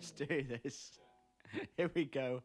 Let's do this. Here we go.